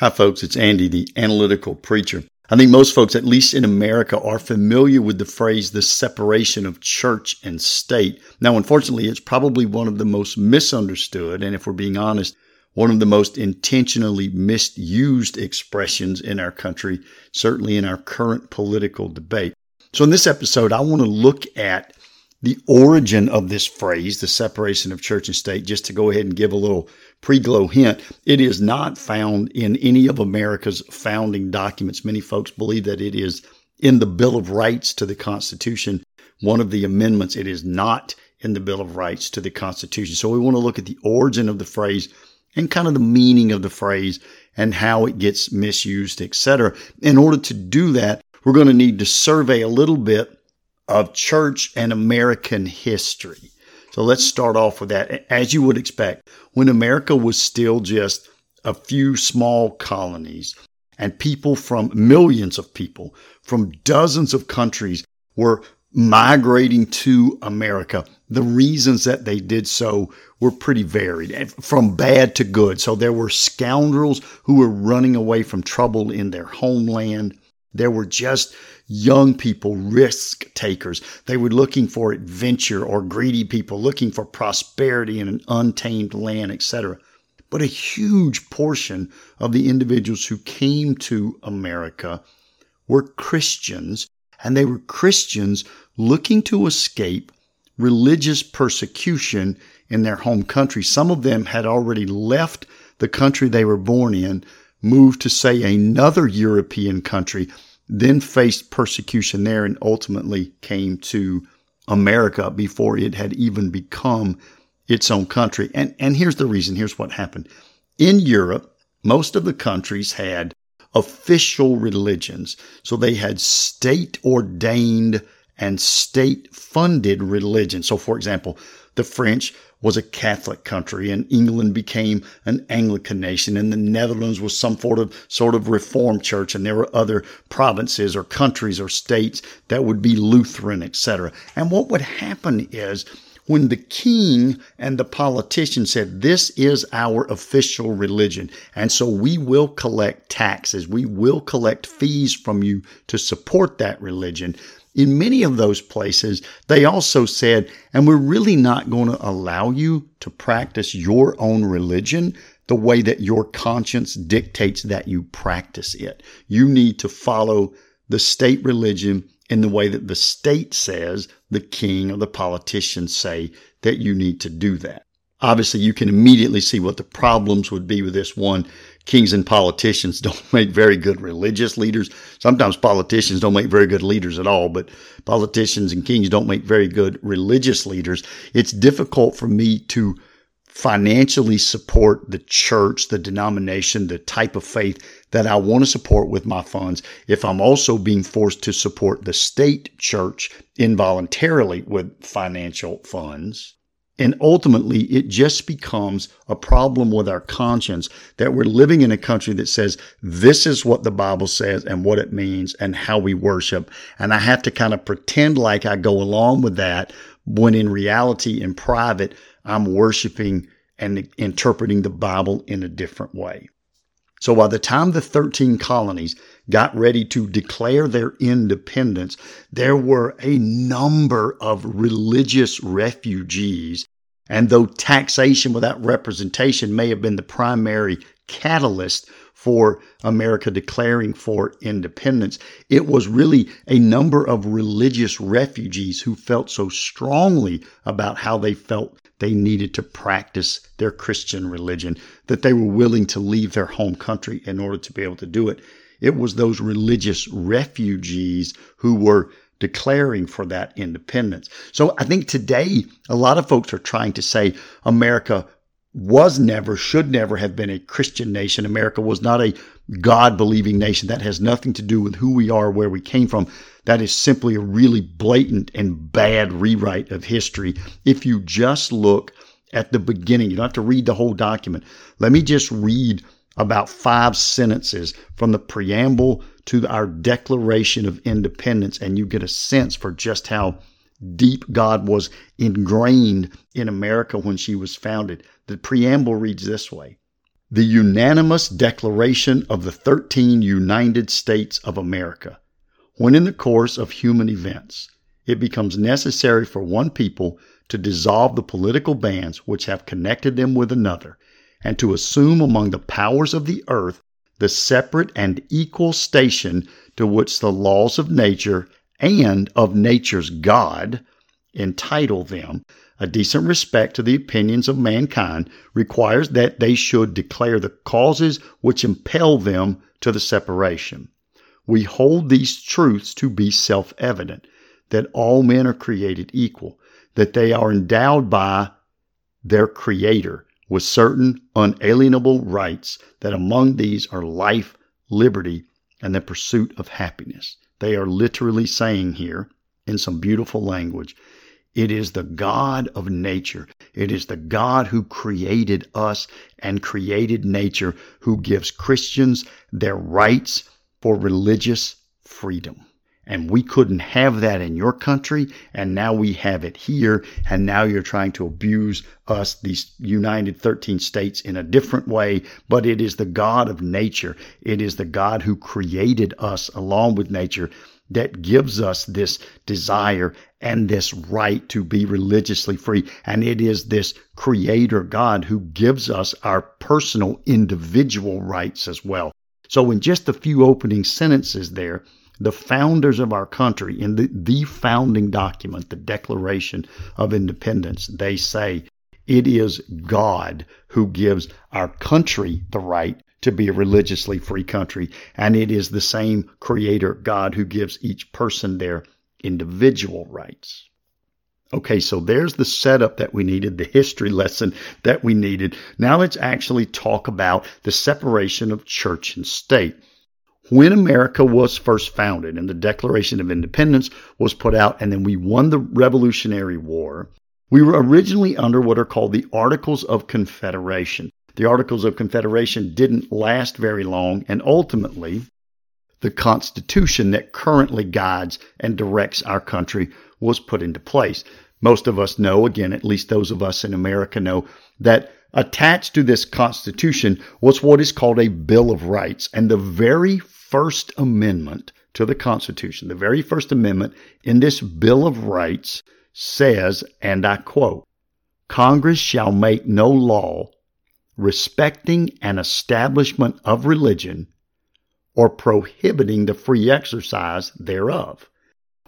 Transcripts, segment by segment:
Hi, folks. It's Andy, the analytical preacher. I think most folks, at least in America, are familiar with the phrase the separation of church and state. Now, unfortunately, it's probably one of the most misunderstood, and if we're being honest, one of the most intentionally misused expressions in our country, certainly in our current political debate. So, in this episode, I want to look at the origin of this phrase, the separation of church and state, just to go ahead and give a little pre-glow hint, it is not found in any of America's founding documents. Many folks believe that it is in the Bill of Rights to the Constitution, one of the amendments. It is not in the Bill of Rights to the Constitution. So we want to look at the origin of the phrase and kind of the meaning of the phrase and how it gets misused, etc. In order to do that, we're going to need to survey a little bit of church and American history. So let's start off with that. As you would expect, when America was still just a few small colonies and people from millions of people from dozens of countries were migrating to America. The reasons that they did so were pretty varied, eh, from bad to good. So there were scoundrels who were running away from trouble in their homeland. There were just young people, risk takers. They were looking for adventure or greedy people looking for prosperity in an untamed land, etc. But a huge portion of the individuals who came to America were Christians, and they were Christians looking to escape religious persecution in their home country. Some of them had already left the country they were born in, moved to, say, another European country then faced persecution there and ultimately came to America before it had even become its own country. And, and here's the reason. Here's what happened. In Europe, most of the countries had official religions. So they had state ordained and state funded religion. So, for example, the French was a Catholic country and England became an Anglican nation and the Netherlands was some sort of sort of reformed church and there were other provinces or countries or states that would be Lutheran, etc. And what would happen is when the king and the politician said, This is our official religion, and so we will collect taxes, we will collect fees from you to support that religion, in many of those places, they also said, and we're really not going to allow you to practice your own religion the way that your conscience dictates that you practice it. You need to follow the state religion in the way that the state says the king or the politicians say that you need to do that. Obviously, you can immediately see what the problems would be with this one kings and politicians don't make very good religious leaders. Sometimes politicians don't make very good leaders at all, but politicians and kings don't make very good religious leaders. It's difficult for me to financially support the church, the denomination, the type of faith that I want to support with my funds if I'm also being forced to support the state church involuntarily with financial funds. And ultimately, it just becomes a problem with our conscience that we're living in a country that says this is what the Bible says and what it means and how we worship. And I have to kind of pretend like I go along with that when in reality, in private, I'm worshiping and interpreting the Bible in a different way. So by the time the 13 colonies got ready to declare their independence, there were a number of religious refugees. And though taxation without representation may have been the primary catalyst for America declaring for independence, it was really a number of religious refugees who felt so strongly about how they felt they needed to practice their Christian religion, that they were willing to leave their home country in order to be able to do it. It was those religious refugees who were declaring for that independence. So I think today a lot of folks are trying to say America was never, should never have been a Christian nation. America was not a God believing nation. That has nothing to do with who we are, where we came from. That is simply a really blatant and bad rewrite of history. If you just look at the beginning, you don't have to read the whole document. Let me just read about five sentences from the preamble to our Declaration of Independence, and you get a sense for just how deep God was ingrained in America when she was founded. The preamble reads this way the unanimous declaration of the 13 United States of America. When in the course of human events, it becomes necessary for one people to dissolve the political bands which have connected them with another, and to assume among the powers of the earth the separate and equal station to which the laws of nature and of nature's God entitle them, a decent respect to the opinions of mankind requires that they should declare the causes which impel them to the separation. We hold these truths to be self evident that all men are created equal, that they are endowed by their Creator with certain unalienable rights, that among these are life, liberty, and the pursuit of happiness. They are literally saying here, in some beautiful language, it is the God of nature. It is the God who created us and created nature who gives Christians their rights for religious freedom. And we couldn't have that in your country, and now we have it here, and now you're trying to abuse us, these United 13 states, in a different way. But it is the God of nature. It is the God who created us along with nature that gives us this desire and this right to be religiously free. And it is this creator God who gives us our personal individual rights as well. So in just a few opening sentences there, the founders of our country in the, the founding document, the Declaration of Independence, they say it is God who gives our country the right to be a religiously free country. And it is the same creator God who gives each person their individual rights. Okay, so there's the setup that we needed, the history lesson that we needed. Now let's actually talk about the separation of church and state. When America was first founded and the Declaration of Independence was put out, and then we won the Revolutionary War, we were originally under what are called the Articles of Confederation. The Articles of Confederation didn't last very long, and ultimately, the Constitution that currently guides and directs our country was put into place. Most of us know, again, at least those of us in America know, that attached to this Constitution was what is called a Bill of Rights. And the very first amendment to the Constitution, the very first amendment in this Bill of Rights says, and I quote, Congress shall make no law respecting an establishment of religion or prohibiting the free exercise thereof,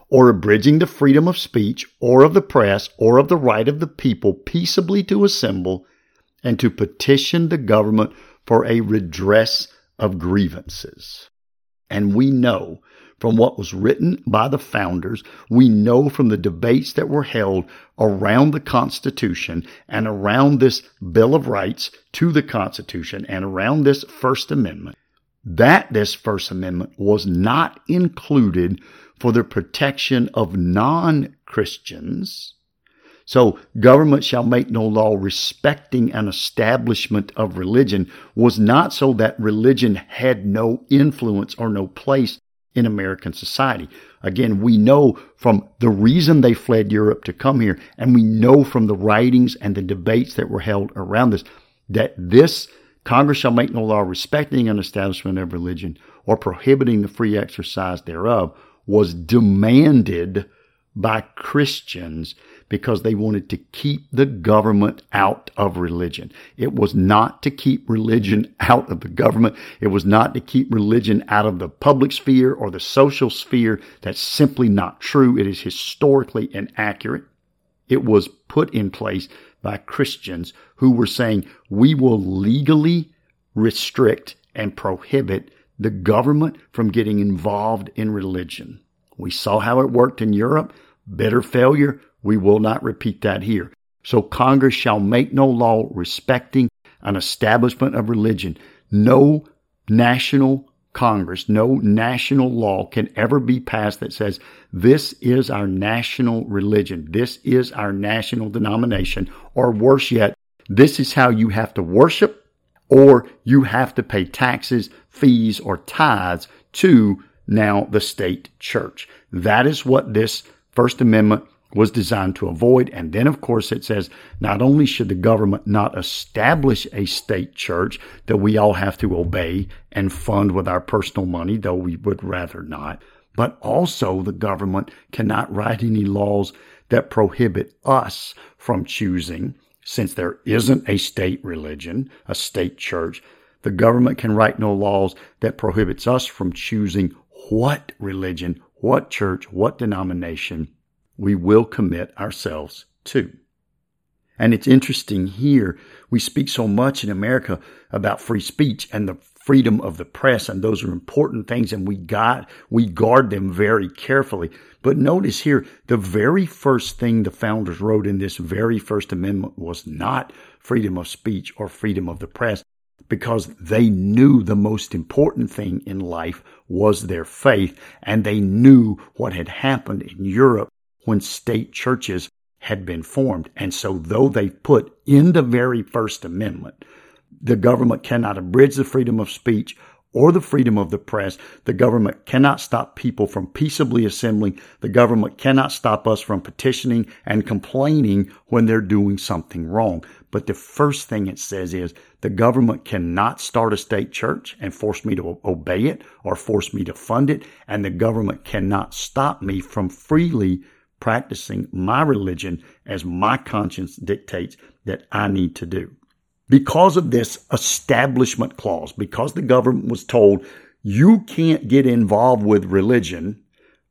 or abridging the freedom of speech or of the press or of the right of the people peaceably to assemble and to petition the government for a redress of grievances. And we know from what was written by the founders. We know from the debates that were held around the Constitution and around this Bill of Rights to the Constitution and around this First Amendment that this First Amendment was not included for the protection of non Christians. So, government shall make no law respecting an establishment of religion was not so that religion had no influence or no place in American society. Again, we know from the reason they fled Europe to come here, and we know from the writings and the debates that were held around this, that this Congress shall make no law respecting an establishment of religion or prohibiting the free exercise thereof was demanded by Christians because they wanted to keep the government out of religion. It was not to keep religion out of the government. It was not to keep religion out of the public sphere or the social sphere. That's simply not true. It is historically inaccurate. It was put in place by Christians who were saying, we will legally restrict and prohibit the government from getting involved in religion. We saw how it worked in Europe. Bitter failure. We will not repeat that here. So Congress shall make no law respecting an establishment of religion. No national Congress, no national law can ever be passed that says this is our national religion. This is our national denomination. Or worse yet, this is how you have to worship or you have to pay taxes, fees, or tithes to now the state church. That is what this First Amendment was designed to avoid. And then, of course, it says not only should the government not establish a state church that we all have to obey and fund with our personal money, though we would rather not, but also the government cannot write any laws that prohibit us from choosing, since there isn't a state religion, a state church, the government can write no laws that prohibits us from choosing what religion, what church, what denomination we will commit ourselves to. And it's interesting here, we speak so much in America about free speech and the freedom of the press, and those are important things, and we got, we guard them very carefully. But notice here, the very first thing the founders wrote in this very first amendment was not freedom of speech or freedom of the press because they knew the most important thing in life was their faith, and they knew what had happened in Europe when state churches had been formed. And so, though they put in the very First Amendment, the government cannot abridge the freedom of speech or the freedom of the press. The government cannot stop people from peaceably assembling. The government cannot stop us from petitioning and complaining when they're doing something wrong. But the first thing it says is the government cannot start a state church and force me to obey it or force me to fund it. And the government cannot stop me from freely practicing my religion as my conscience dictates that I need to do. Because of this establishment clause, because the government was told you can't get involved with religion,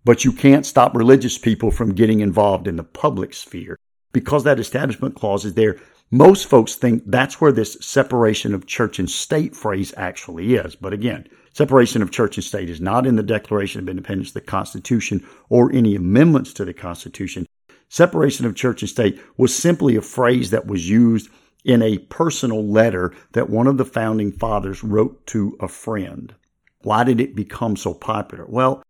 but you can't stop religious people from getting involved in the public sphere. Because that establishment clause is there, most folks think that's where this separation of church and state phrase actually is. But again, Separation of church and state is not in the Declaration of Independence, the Constitution, or any amendments to the Constitution. Separation of church and state was simply a phrase that was used in a personal letter that one of the founding fathers wrote to a friend. Why did it become so popular? Well,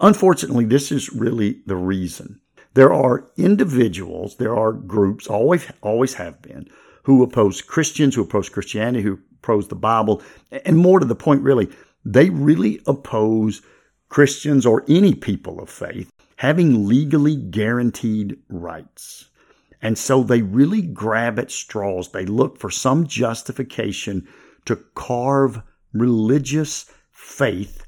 unfortunately, this is really the reason. There are individuals, there are groups, always, always have been, who oppose Christians, who oppose Christianity, who oppose the Bible. And more to the point, really, they really oppose Christians or any people of faith having legally guaranteed rights. And so they really grab at straws. They look for some justification to carve religious faith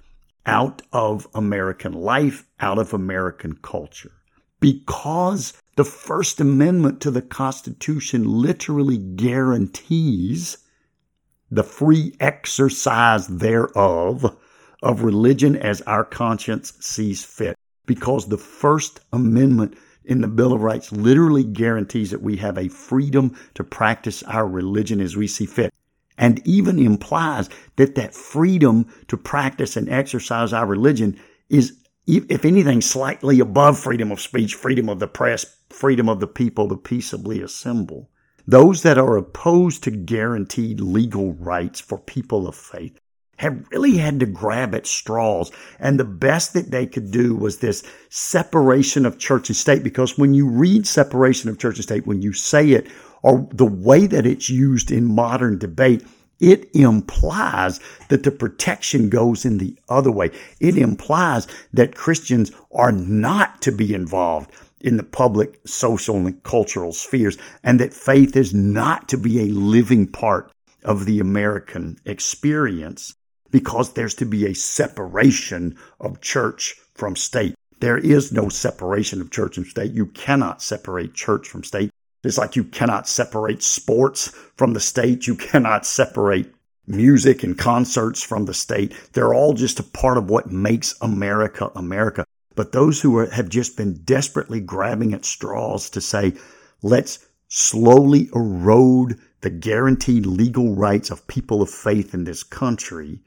out of American life, out of American culture. Because the First Amendment to the Constitution literally guarantees the free exercise thereof of religion as our conscience sees fit. Because the First Amendment in the Bill of Rights literally guarantees that we have a freedom to practice our religion as we see fit. And even implies that that freedom to practice and exercise our religion is, if anything, slightly above freedom of speech, freedom of the press, freedom of the people to peaceably assemble. Those that are opposed to guaranteed legal rights for people of faith have really had to grab at straws. And the best that they could do was this separation of church and state. Because when you read separation of church and state, when you say it, or the way that it's used in modern debate, it implies that the protection goes in the other way. It implies that Christians are not to be involved in the public, social, and cultural spheres, and that faith is not to be a living part of the American experience because there's to be a separation of church from state. There is no separation of church and state. You cannot separate church from state. It's like you cannot separate sports from the state. You cannot separate music and concerts from the state. They're all just a part of what makes America America. But those who are, have just been desperately grabbing at straws to say, let's slowly erode the guaranteed legal rights of people of faith in this country,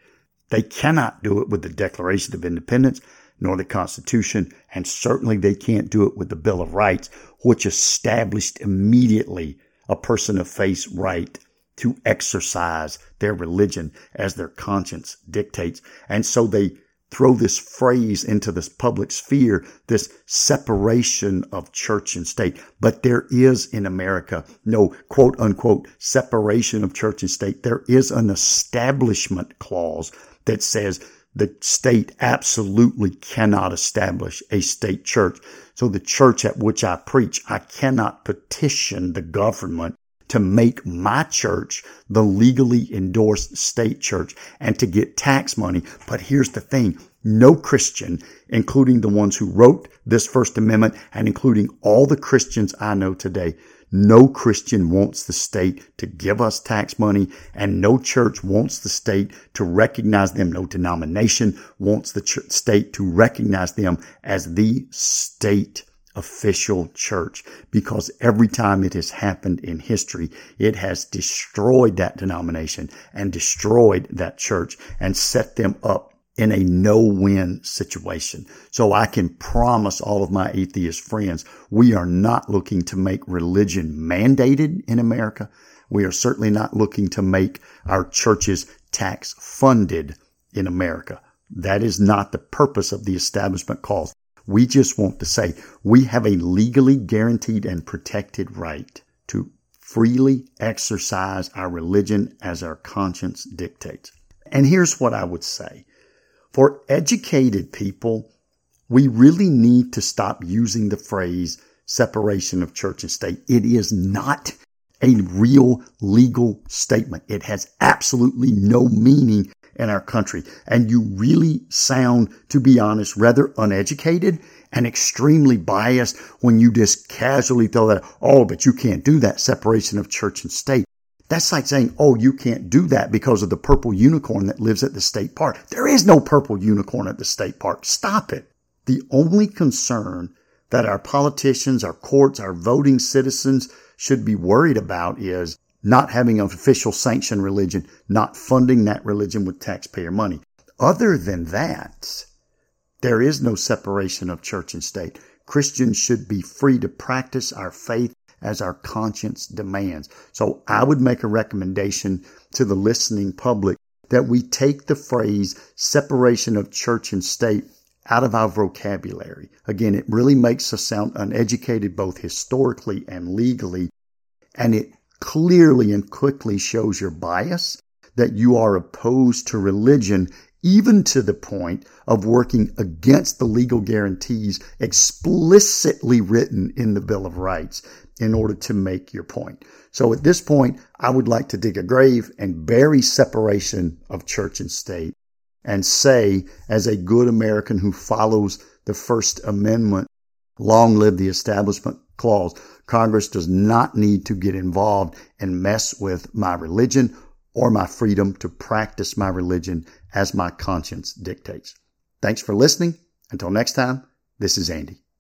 they cannot do it with the Declaration of Independence nor the Constitution, and certainly they can't do it with the Bill of Rights, which established immediately a person of faith's right to exercise their religion as their conscience dictates. And so they throw this phrase into this public sphere, this separation of church and state. But there is in America no quote unquote separation of church and state. There is an establishment clause that says the state absolutely cannot establish a state church. So the church at which I preach, I cannot petition the government to make my church the legally endorsed state church and to get tax money. But here's the thing. No Christian, including the ones who wrote this First Amendment and including all the Christians I know today, no Christian wants the state to give us tax money and no church wants the state to recognize them. No denomination wants the state to recognize them as the state official church because every time it has happened in history, it has destroyed that denomination and destroyed that church and set them up in a no-win situation. So I can promise all of my atheist friends, we are not looking to make religion mandated in America. We are certainly not looking to make our churches tax funded in America. That is not the purpose of the establishment clause. We just want to say we have a legally guaranteed and protected right to freely exercise our religion as our conscience dictates. And here's what I would say. For educated people, we really need to stop using the phrase separation of church and state. It is not a real legal statement. It has absolutely no meaning in our country. And you really sound, to be honest, rather uneducated and extremely biased when you just casually throw that, oh, but you can't do that separation of church and state. That's like saying, oh, you can't do that because of the purple unicorn that lives at the state park. There is no purple unicorn at the state park. Stop it. The only concern that our politicians, our courts, our voting citizens should be worried about is not having an official sanctioned religion, not funding that religion with taxpayer money. Other than that, there is no separation of church and state. Christians should be free to practice our faith as our conscience demands. So I would make a recommendation to the listening public that we take the phrase separation of church and state out of our vocabulary. Again, it really makes us sound uneducated both historically and legally, and it clearly and quickly shows your bias that you are opposed to religion even to the point of working against the legal guarantees explicitly written in the Bill of Rights in order to make your point. So at this point, I would like to dig a grave and bury separation of church and state and say, as a good American who follows the First Amendment, long live the Establishment Clause. Congress does not need to get involved and mess with my religion or my freedom to practice my religion as my conscience dictates. Thanks for listening. Until next time, this is Andy.